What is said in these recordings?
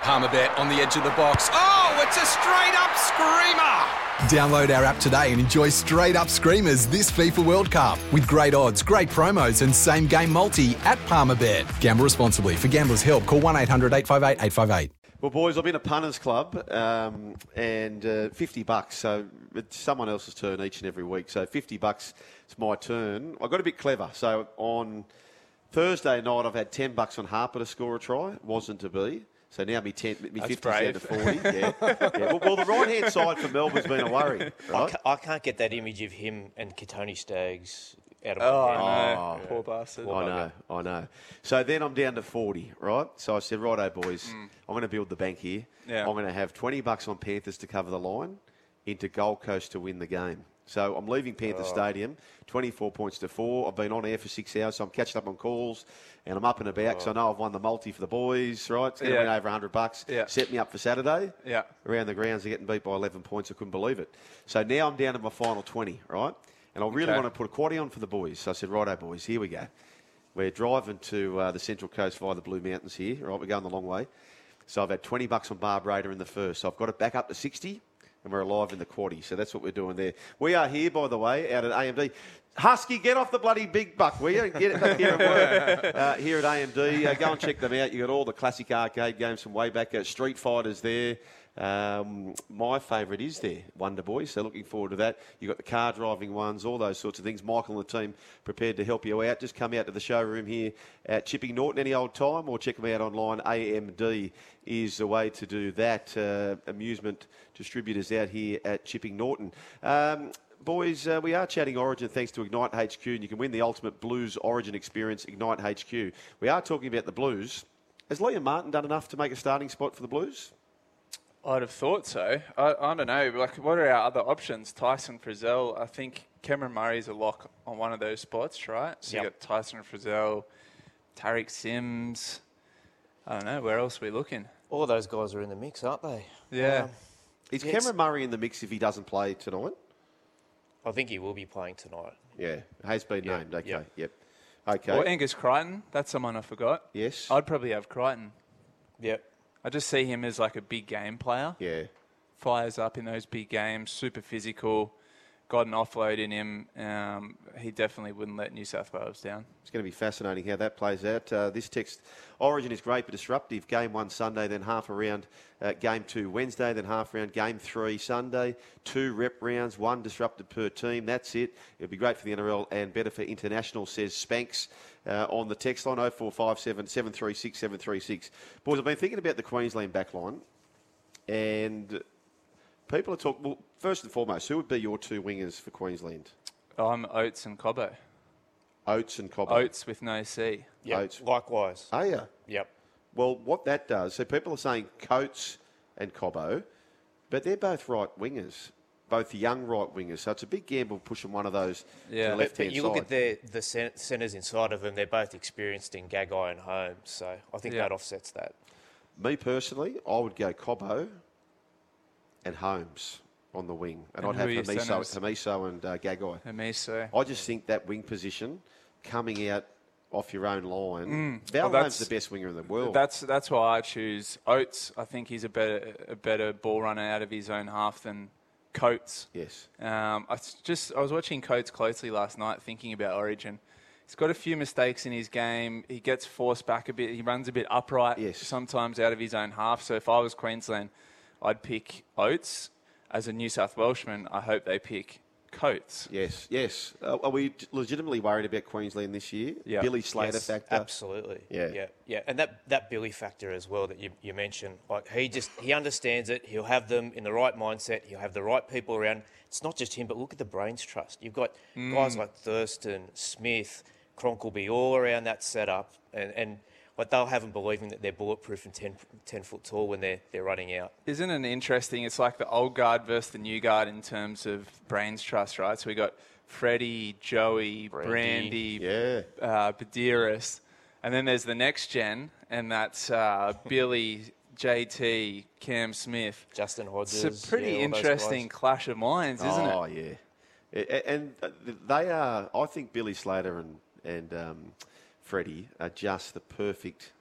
Palmerbet on the edge of the box. Oh, it's a straight up screamer! Download our app today and enjoy straight up screamers this FIFA World Cup with great odds, great promos, and same game multi at Palmerbet. Gamble responsibly. For gamblers' help, call 1 800 858 858. Well, boys, I'm in a punters club um, and uh, 50 bucks. So it's someone else's turn each and every week. So 50 bucks, it's my turn. I got a bit clever. So on Thursday night, I've had 10 bucks on Harper to score a try. Wasn't to be. So now me 10, me 50 down to 40. Yeah. yeah. Well, well, the right hand side for Melbourne's been a worry. I, Right? ca- I can't get that image of him and Kotoni Staggs out of Oh, my head. I know. Oh. Poor bastard. I know, I know. So then I'm down to 40, right? So I said, righto, boys, mm. I'm going to build the bank here. Yeah. I'm going to have 20 bucks on Panthers to cover the line, into Gold Coast to win the game. So I'm leaving Panthers Stadium, 24 points to four. I've been on air for six hours, so I'm catching up on calls, and I'm up and about because I know I've won the multi for the boys, right? It's going to Yeah. win over 100 bucks. Yeah. Set me up for Saturday. Yeah. Around the grounds, they're getting beat by 11 points. I couldn't believe it. So now I'm down to my final 20, right? And I really Okay. want to put a quaddy on for the boys. So I said, righto, boys, here we go. We're driving to uh, the Central Coast via the Blue Mountains here, right? We're going the long way. So I've had 20 bucks on Barb Raider in the first. So I've got it back up to 60, and we're alive in the quaddy. So that's what we're doing there. We are here, by the way, out at AMD. Husky, get off the bloody big buck, will you? Get it back here at work. Uh, here at AMD. Uh, go and check them out. You've got all the classic arcade games from way back. Uh, Street Fighter's there. Um, my favourite is there, Wonder Boy. So looking forward to that. You've got the car driving ones, all those sorts of things. Michael and the team prepared to help you out. Just come out to the showroom here at Chipping Norton any old time or check them out online. AMD is the way to do that. Uh, amusement distributors out here at Chipping Norton. Um, Boys, uh, we are chatting Origin thanks to Ignite HQ, and you can win the ultimate Blues Origin experience, Ignite HQ. We are talking about the Blues. Has Liam Martin done enough to make a starting spot for the Blues? I'd have thought so. I, I don't know. Like, what are our other options? Tyson Frizzell. I think Cameron Murray's a lock on one of those spots, right? So you Yep. got Tyson Frizzell, Tariq Sims. I don't know. Where else are we looking? All those guys are in the mix, aren't they? Yeah. Um, Is Yes. Cameron Murray in the mix if he doesn't play tonight? I think he will be playing tonight. Yeah, has been Yeah, named. Okay, yeah. yep. Okay. Or Angus Crichton. That's someone I forgot. yes. I'd probably have Crichton. Yep. I just see him as like a big game player. yeah. Fires up in those big games, super physical. Got an offload in him. Um, he definitely wouldn't let New South Wales down. It's going to be fascinating how that plays out. Uh, this text Origin is great but disruptive. Game one Sunday, then half round. Uh, game two Wednesday, then half round. Game three Sunday. Two rep rounds, one disrupted per team. That's it. It'll be great for the NRL and better for international, says Spanks uh, on the text line 0457 736 736. Boys, I've been thinking about the Queensland backline and people are talking. Well, first and foremost, who would be your two wingers for Queensland? I'm Oates and Cobbo. Oates and Cobbo. Oates with no C. Yep. Oates. Likewise. Are you? Yep. Well, what that does, so people are saying Coates and Cobbo, but they're both right wingers, both young right wingers. So it's a big gamble pushing one of those Yeah. to the But- left But hand you look at the the centres inside of them; they're both experienced in Gagai and Holmes, so I think Yeah. that offsets that. Me personally, I would go Cobbo and Holmes on the wing, and, And I'd have who are your Hamiso. Hamiso and uh, Gagai. Amiso. I just think that wing position coming out off your own line, Mm. Val Well, Holmes the best winger in the world. That's that's why I choose Oates. I think he's a better a better ball runner out of his own half than Coates. yes. Um, I just I was watching Coates closely last night, thinking about Origin. He's got a few mistakes in his game. He gets forced back a bit. He runs a bit upright Yes. sometimes out of his own half. So if I was Queensland, I'd pick Oates. As a New South Welshman, I hope they pick Coates. Yes, yes. Uh, are we legitimately worried about Queensland this year? Yeah. Billy Slater Yes, factor. Absolutely. Yeah. Yeah. Yeah. And that, that Billy factor as well that you, you mentioned. Like he just he understands it. He'll have them in the right mindset. He'll have the right people around. It's not just him, but look at the brains trust. You've got guys like Thurston, Smith, Cronkleby all around that setup. And, and but they'll have them believing that they're bulletproof and 10, 10 foot tall when they're, they're running out. Isn't it interesting? It's like the old guard versus the new guard in terms of brains trust, right? So we got Freddie, Joey, Brandy, Yeah. uh, Badiris, and then there's the next gen, and that's uh, Billy, JT, Cam Smith. Justin Hodges. It's a pretty yeah, interesting clash of minds, isn't oh, it? Oh yeah. A- a- And uh, they are, I think Billy Slater and, and um, Freddie are just the perfect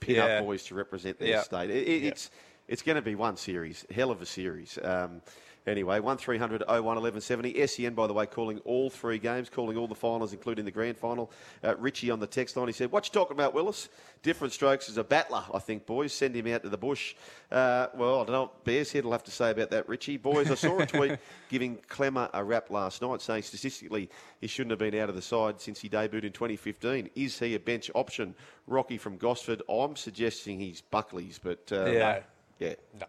pin-up Yeah. boys to represent their Yeah. state. It, it, It's, it's going to be one series, hell of a series. Um, anyway, 1300 01 1170. SEN, by the way, calling all three games, calling all the finals, including the grand final. Uh, Richie on the text line, he said, What you talking about, Willis? Different strokes as a battler, I think, boys. Send him out to the bush. Uh, well, I don't know what Bears Head will have to say about that, Richie. Boys, I saw a tweet giving Clemmer a rap last night saying statistically he shouldn't have been out of the side since he debuted in 2015. Is he a bench option? Rocky from Gosford. I'm suggesting he's Buckley's, but uh, Yeah. yeah. No.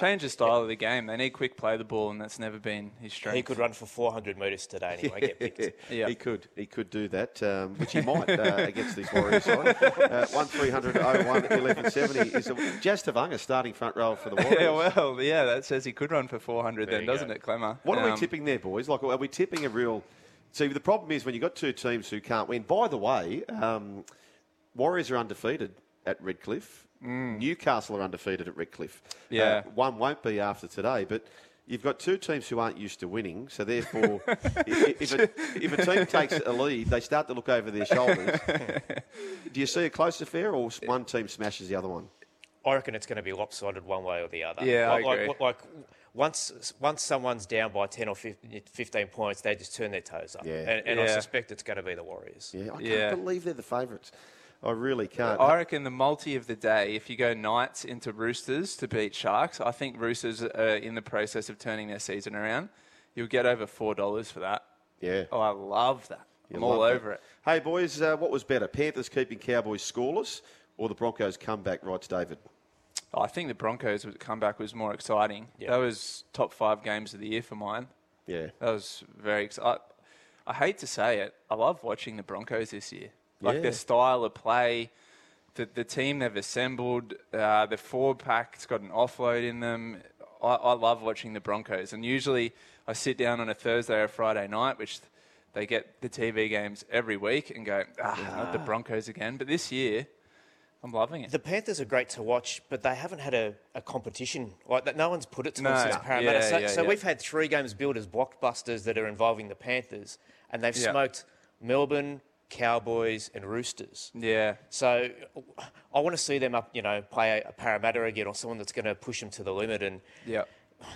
Change the style of the game. They need quick play the ball, and that's never been his strength. He could run for 400 metres today anyway, get picked. Yeah. He could. He could do that, um, which he might uh, against these Warriors side. Uh, 1300 01 1170 is a, Jazz Tevaga starting front row for the Warriors. Yeah, well, yeah, that says he could run for 400 There then, doesn't go. it, Clemmer? What are we Um, tipping there, boys? Like, are we tipping a real? See, the problem is when you've got two teams who can't win. By the way, um, Warriors are undefeated at Redcliffe. Newcastle are undefeated at Redcliffe. Mm. Yeah. Uh, one won't be after today, but. You've got two teams who aren't used to winning, so therefore, i- if, a, if a team takes a lead, they start to look over their shoulders. Do you see a close affair, or one team smashes the other one? I reckon it's going to be lopsided one way or the other. Yeah, I like, like- agree. Like, once once someone's down by 10 or 15 15 points, they just turn their toes up. Yeah. And, and I suspect it's going to be the Warriors. Yeah, I can't Yeah. believe they're the favourites. I really can't. I reckon the multi of the day, if you go Knights into Roosters to beat Sharks, I think Roosters are in the process of turning their season around. You'll get over $4 for that. yeah. Oh, I love that. You I'm all love over that. it. Hey, boys, uh, what was better, Panthers keeping Cowboys scoreless or the Broncos comeback, writes David? Oh, I think the Broncos' comeback was more exciting. Yeah. That was top five games of the year for mine. Yeah. That was very exciting. I hate to say it, I love watching the Broncos this year. Like Yeah. their style of play, the, the team they've assembled, uh, the forward pack's got an offload in them. I, I love watching the Broncos. And usually I sit down on a Thursday or Friday night, which they get the TV games every week, and go, ah, not the Broncos again. But this year, I'm loving it. The Panthers are great to watch, but they haven't had a, a competition like that. No one's put it to them No. since Parramatta. Yeah, so yeah, so yeah. we've had three games billed as blockbusters that are involving the Panthers, and they've Yeah. smoked Melbourne, Cowboys, and Roosters. yeah. So I want to see them up, you know, play a, a Parramatta again or someone that's going to push them to the limit. And Yeah.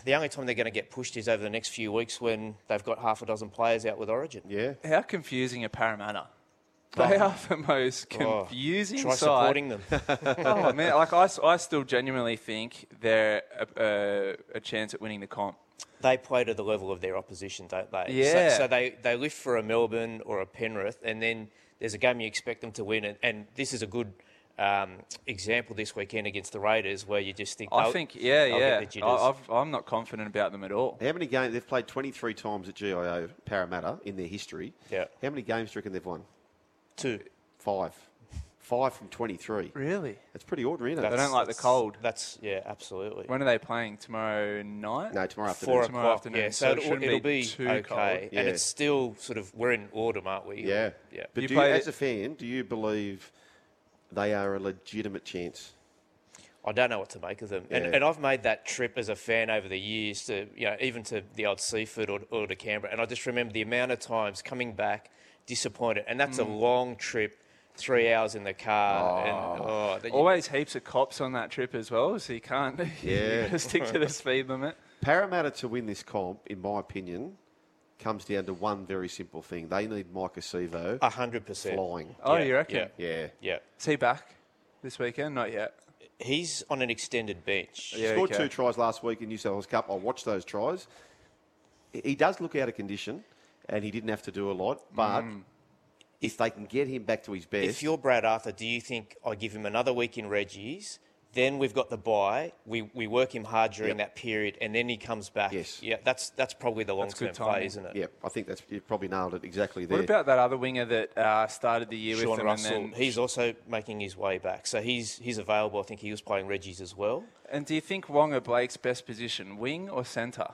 the only time they're going to get pushed is over the next few weeks when they've got half a dozen players out with Origin. Yeah. How confusing are Parramatta? They are the most Oh, confusing Try side. supporting them. oh man, like I, s- I still genuinely think they're a, a, a chance at winning the comp. they play to the level of their opposition, don't they? Yeah. So, so they, they lift for a Melbourne or a Penrith, and then there's a game you expect them to win. And, and this is a good um, example this weekend against the Raiders, where you just think. I think, yeah, they'll yeah. Get the. I, I've, I'm not confident about them at all. How many games? They've played 23 times at GIO Parramatta in their history. Yeah. How many games do you reckon they've won? Two. Five. Five from 23. Really? That's pretty ordinary, isn't it? They don't like the cold. That's yeah, absolutely. When are they playing? Tomorrow night? No, tomorrow afternoon. Four tomorrow o'clock. afternoon, Yeah, so so, it it'll, shouldn't it'll be be, too okay, cold. Yeah. and it's still sort of we're in autumn, aren't we? Yeah. yeah. But You do you, played as it- a fan, do you believe they are a legitimate chance? I don't know what to make of them. And, Yeah. and I've made that trip as a fan over the years to, you know, even to the old Seiffert or, or to Canberra. And I just remember the amount of times coming back disappointed. And that's a hmm. long trip, three hours in the car. And, oh. oh, that you- Always heaps of cops on that trip as well, so you can't Yeah. gotta stick to the speed limit. Parramatta to win this comp, in my opinion, comes down to one very simple thing. They need Maika Sivo 100%. flying. Oh, Yeah, you reckon? Yeah. Yeah. yeah. Is he back this weekend? Not yet. He's on an extended bench. Yeah, Scored okay. two tries last week in New South Wales Cup. I watched those tries. He does look out of condition, and he didn't have to do a lot. But Mm. if they can get him back to his best, If you're Brad Arthur, do you think I give him another week in Reggie's, Then we've got the buy. We, we work him hard during Yep. that period, and then he comes back. Yes. Yeah, that's that's probably the long That's good term play, isn't it? Yeah, I think that's you probably nailed it exactly there. What about that other winger that uh, started the year Sean with them Russell, and then he's also making his way back, so he's he's available. I think he was playing Reggie's as well. And do you think Waqa Blake's best position, wing or centre?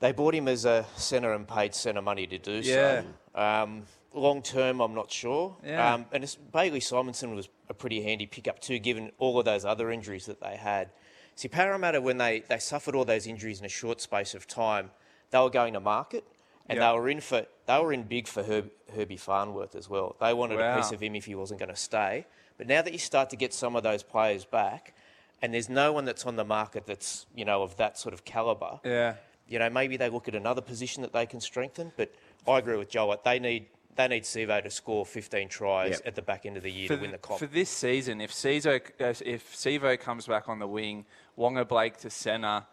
They bought him as a centre and paid centre money to do Yeah. so. Um, long term, I'm not sure. Yeah. Um, and it's, Bailey Simonson was a pretty handy pickup too, given all of those other injuries that they had. See, Parramatta, when they, they suffered all those injuries in a short space of time, they were going to market, and Yeah. they were in for they were in big for Herb, Herbie Farnworth as well. They wanted a piece of him if he wasn't going to stay. But now that you start to get some of those players back, and there's no one that's on the market that's you know of that sort of calibre Yeah. You know, maybe they look at another position that they can strengthen. But I agree with Joel. They need they need Sivo to score 15 tries Yep. at the back end of the year For, to win the comp. for this season, if Sivo, uh, if Sivo comes back on the wing, Waqa Blake to centre,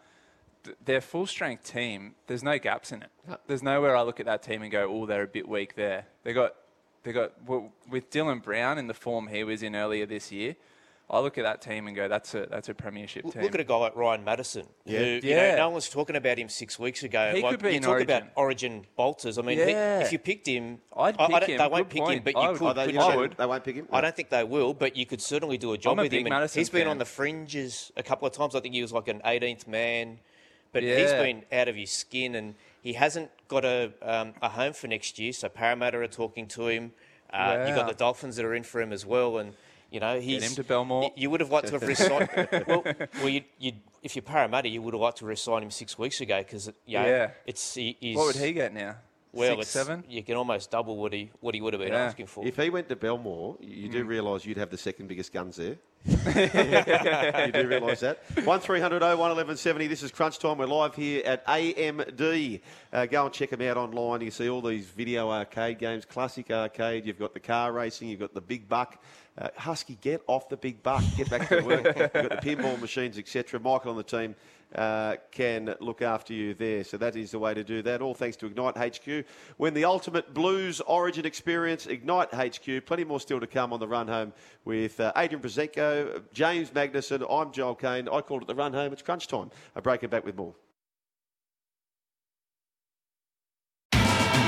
their full strength team, there's no gaps in it. There's nowhere I look at that team and go, oh, they're a bit weak there. They got, they got well, with Dylan Brown in the form he was in earlier this year. I look at that team and go, that's a that's a premiership Look- team. Look at a guy like Ryan Matterson, Yeah. who you Yeah. know, no one was talking about him six weeks ago. He like, could be you in talk Origin. about Origin bolters. I mean, Yeah. he, if you picked him, I'd I- I pick don't- him. They won't Good pick him, point. but I you would- could. Oh, they, couldn't I would. They won't pick him. I don't think they will, but you could certainly do a job I'm a with big him. And Matterson he's been fan. on the fringes a couple of times. I think he was like an 18th man, but he's been out of his skin and he hasn't got a, um, a home for next year. So Parramatta are talking to him. Uh, You've got the Dolphins that are in for him as well. And, you know, he's. him to Belmore. You would have liked to have resigned. well, well you, you, if you're Parramatta, you would have liked to resign him six weeks ago because, you know, Yeah. it's. He, he's, what would he get now? Well, Six, seven? You can almost double what he what he would have been Yeah. asking for. If he went to Belmore, you Mm. do realise you'd have the second biggest guns there. you do realise that. 1300 01 1170. This is Crunch Time. We're live here at AMD. Uh, go and check them out online. You see all these video arcade games, classic arcade. You've got the car racing. You've got the big buck. Uh, Husky, get off the big buck. Get back to work. You've got the pinball machines, etc. Michael on the team uh, can look after you there. So that is the way to do that. All thanks to Ignite HQ. When the ultimate blues origin experience, Ignite HQ. Plenty more still to come on the run home with uh, Adrian Brazenko, James Magnuson. I'm Joel Caine. I called it the run home. It's crunch time. I break it back with more.